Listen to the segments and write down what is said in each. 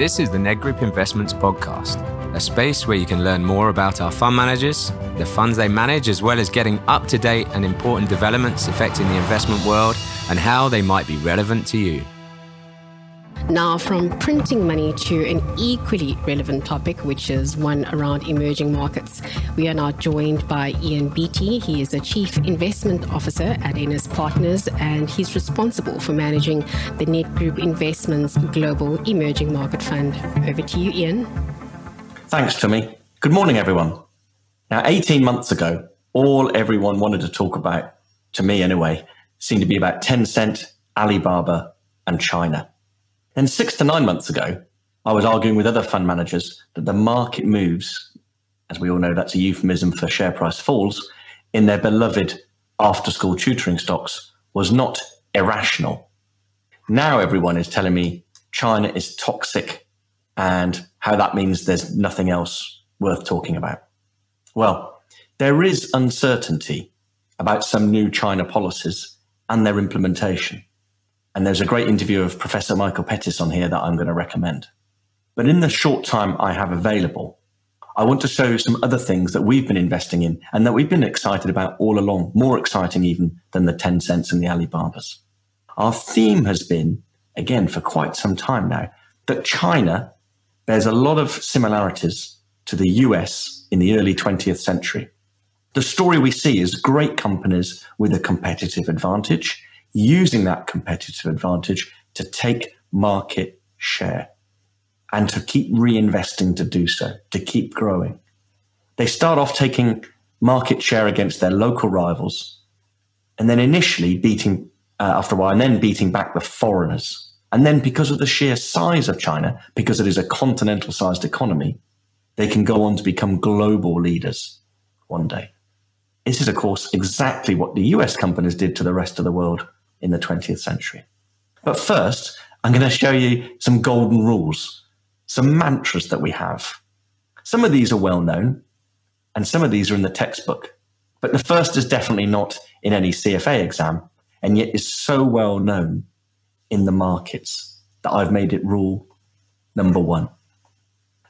This is the Nedgroup Investments Podcast, a space where you can learn more about our fund managers, the funds they manage, as well as getting up to date and important developments affecting the investment world and how they might be relevant to you. Now, from printing money to an equally relevant topic, which is one around emerging markets, we are now joined by Ian Beattie. He is a Chief Investment Officer at NS Partners and he's responsible for managing the Nedgroup Investments Global Emerging Market Fund. Over to you, Ian. Thanks, Tommy. Good morning, everyone. Now, 18 months ago, all everyone wanted to talk about, to me anyway, seemed to be about Tencent, Alibaba, and China. And six to nine months ago, I was arguing with other fund managers that the market moves, as we all know, that's a euphemism for share price falls, in their beloved after school tutoring stocks was not irrational. Now everyone is telling me China is toxic and how that means there's nothing else worth talking about. Well, there is uncertainty about some new China policies and their implementation. And there's a great interview of Professor Michael Pettis on here that I'm going to recommend. But in the short time I have available, I want to show you some other things that we've been investing in and that we've been excited about all along, more exciting even than the Tencents and the Alibabas. Our theme has been, again, for quite some time now, that China bears a lot of similarities to the US in the early 20th century. The story we see is great companies with a competitive advantage using that competitive advantage to take market share and to keep reinvesting to do so, to keep growing. They start off taking market share against their local rivals and then initially beating, uh, after a while, and then beating back the foreigners. And then because of the sheer size of China, because it is a continental sized economy, they can go on to become global leaders one day. This is, of course, exactly what the US companies did to the rest of the world in the 20th century. But first, I'm going to show you some golden rules, some mantras that we have. Some of these are well known, and some of these are in the textbook. But the first is definitely not in any CFA exam, and yet is so well known in the markets that I've made it rule number one.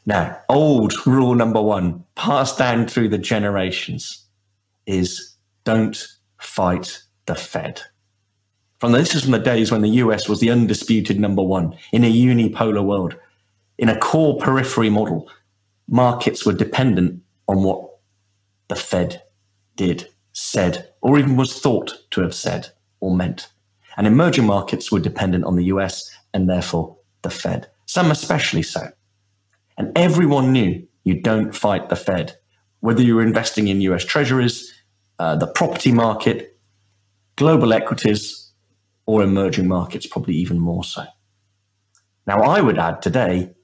Now, old rule number one, passed down through the generations, is don't fight the Fed. From this is from the days when the US was the undisputed number one in a unipolar world. In a core periphery model, markets were dependent on what the Fed did, said, or even was thought to have said or meant. And emerging markets were dependent on the US and therefore the Fed, some especially so. And everyone knew you don't fight the Fed, whether you were investing in US treasuries, uh, the property market, global equities, or emerging markets, probably even more so. Now, I would add today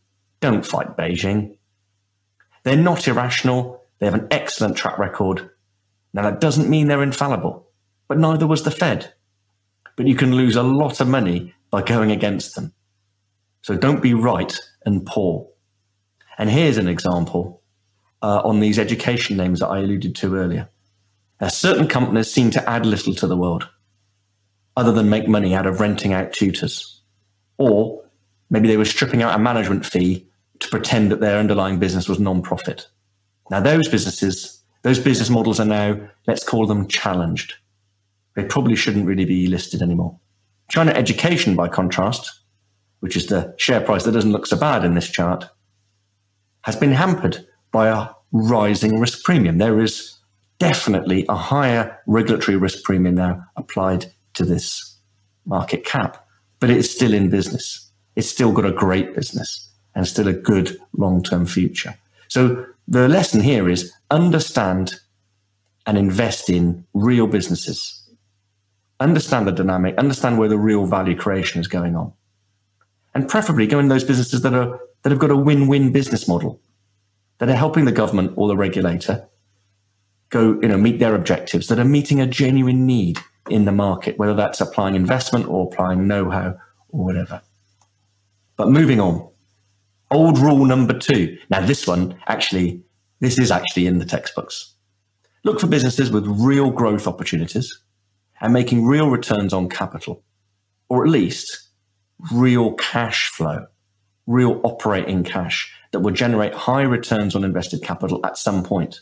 don't fight Beijing. They're not irrational, they have an excellent track record. Now, that doesn't mean they're infallible, but neither was the Fed. But you can lose a lot of money by going against them. So don't be right and poor. And here's an example uh, on these education names that I alluded to earlier. Certain companies seem to add little to the world other than make money out of renting out tutors. Or maybe they were stripping out a management fee to pretend that their underlying business was non-profit. Now those businesses, those business models are now, let's call them challenged. They probably shouldn't really be listed anymore. China Education, by contrast, which is the share price that doesn't look so bad in this chart, has been hampered by a rising risk premium. There is definitely a higher regulatory risk premium now applied to this market cap, but it's still in business. It's still got a great business and still a good long term future. So the lesson here is understand and invest in real businesses. Understand the dynamic, understand where the real value creation is going on. And preferably go in those businesses that are that have got a win-win business model, that are helping the government or the regulator go, you know, meet their objectives, that are meeting a genuine need in the market, whether that's applying investment or applying know how or whatever. But moving on, old rule number two. Now, this one actually, this is actually in the textbooks. Look for businesses with real growth opportunities and making real returns on capital, or at least real cash flow. real operating cash that will generate high returns on invested capital at some point.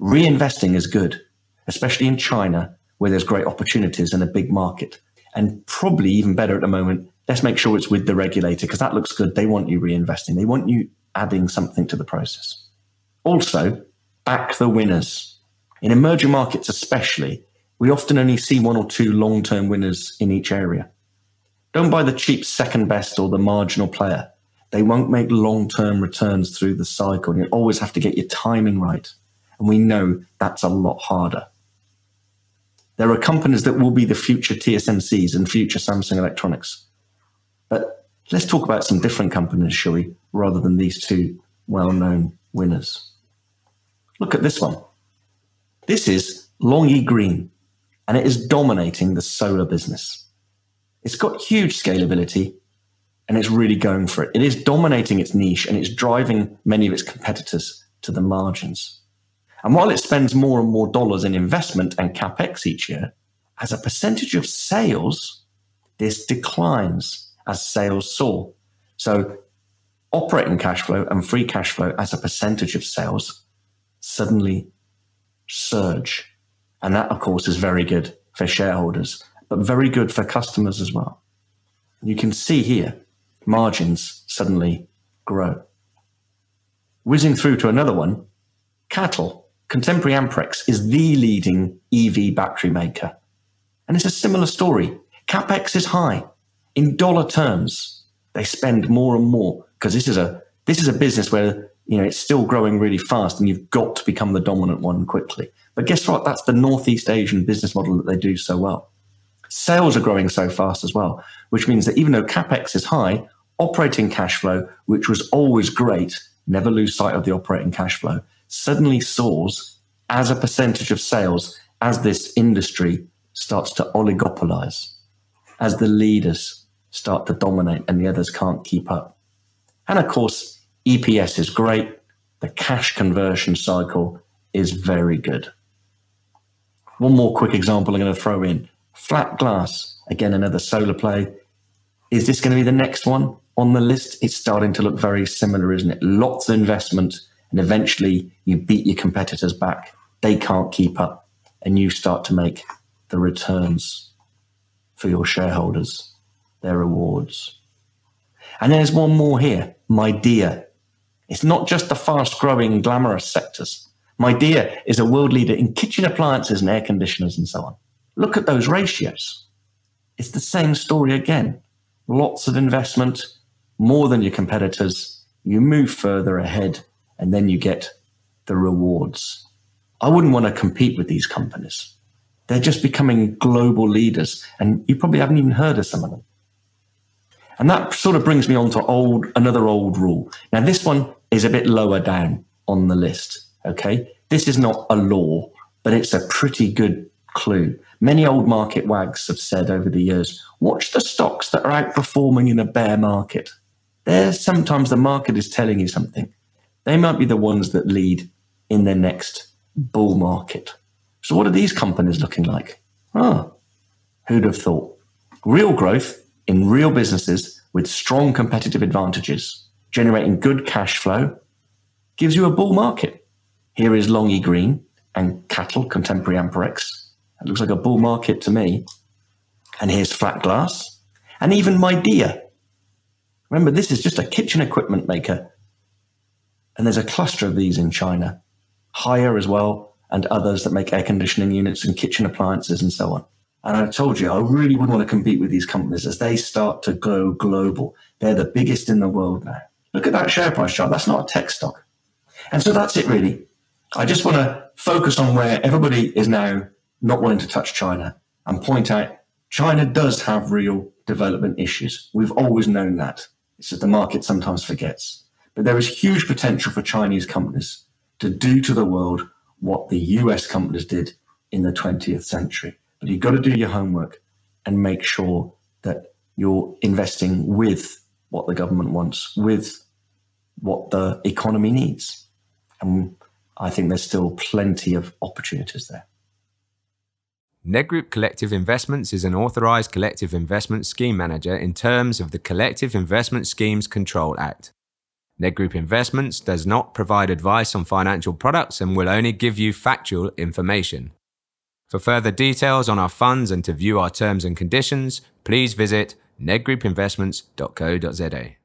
Reinvesting is good, especially in China, where there's great opportunities and a big market. And probably even better at the moment, let's make sure it's with the regulator because that looks good. They want you reinvesting, they want you adding something to the process. Also, back the winners. In emerging markets, especially, we often only see one or two long term winners in each area. Don't buy the cheap second best or the marginal player. They won't make long term returns through the cycle. You always have to get your timing right. And we know that's a lot harder. There are companies that will be the future TSMCs and future Samsung Electronics. But let's talk about some different companies, shall we, rather than these two well known winners. Look at this one. This is LONGi Green, and it is dominating the solar business. It's got huge scalability and it's really going for it. It is dominating its niche and it's driving many of its competitors to the margins. And while it spends more and more dollars in investment and capex each year, as a percentage of sales, this declines as sales soar. So operating cash flow and free cash flow as a percentage of sales suddenly surge. And that, of course, is very good for shareholders, but very good for customers as well. You can see here margins suddenly grow. Whizzing through to another one, CATL, Contemporary Amperex, is the leading EV battery maker. And it's a similar story. CapEx is high. In dollar terms, they spend more and more because this is a this is a business where you know it's still growing really fast and you've got to become the dominant one quickly. But guess what? That's the Northeast Asian business model that they do so well. Sales are growing so fast as well, which means that even though capex is high, operating cash flow, which was always great, never lose sight of the operating cash flow, suddenly soars as a percentage of sales as this industry starts to oligopolize, as the leaders start to dominate and the others can't keep up. And of course, EPS is great. The cash conversion cycle is very good. One more quick example I'm going to throw in flat glass. Again, another solar play. Is this going to be the next one? on the list, it's starting to look very similar, isn't it? Lots of investment, and eventually you beat your competitors back. They can't keep up, and you start to make the returns for your shareholders, their rewards. And there's one more here Midea. It's not just the fast growing, glamorous sectors. Midea is a world leader in kitchen appliances and air conditioners and so on. Look at those ratios. It's the same story again. Lots of investment, more than your competitors, you move further ahead, and then you get the rewards. I wouldn't want to compete with these companies. They're just becoming global leaders, and you probably haven't even heard of some of them. And that sort of brings me on to old another old rule. Now, this one is a bit lower down on the list. Okay, this is not a law, but it's a pretty good clue. Many old market wags have said over the years, watch the stocks that are outperforming in a bear market. There, sometimes the market is telling you something. They might be the ones that lead in the next bull market. So, what are these companies looking like? Oh, who'd have thought? Real growth in real businesses with strong competitive advantages, generating good cash flow, gives you a bull market. Here is LONGi Green and CATL Contemporary Amperex. It looks like a bull market to me. And here's Flat Glass and even Midea Remember, this is just a kitchen equipment maker. And there's a cluster of these in China, Haier as well, and others that make air conditioning units and kitchen appliances and so on. And I told you, I really wouldn't want to compete with these companies as they start to go global. They're the biggest in the world now. Look at that share price chart. That's not a tech stock. And so that's it, really. I just want to focus on where everybody is now not wanting to touch China and point out China does have real development issues. We've always known that. It's just the market sometimes forgets. But there is huge potential for Chinese companies to do to the world what the US companies did in the 20th century. But you've got to do your homework and make sure that you're investing with what the government wants, with what the economy needs. And I think there's still plenty of opportunities there. Nedgroup Collective Investments is an authorized collective investment scheme manager in terms of the Collective Investment Schemes Control Act. Nedgroup Investments does not provide advice on financial products and will only give you factual information. For further details on our funds and to view our terms and conditions, please visit nedgroupinvestments.co.za.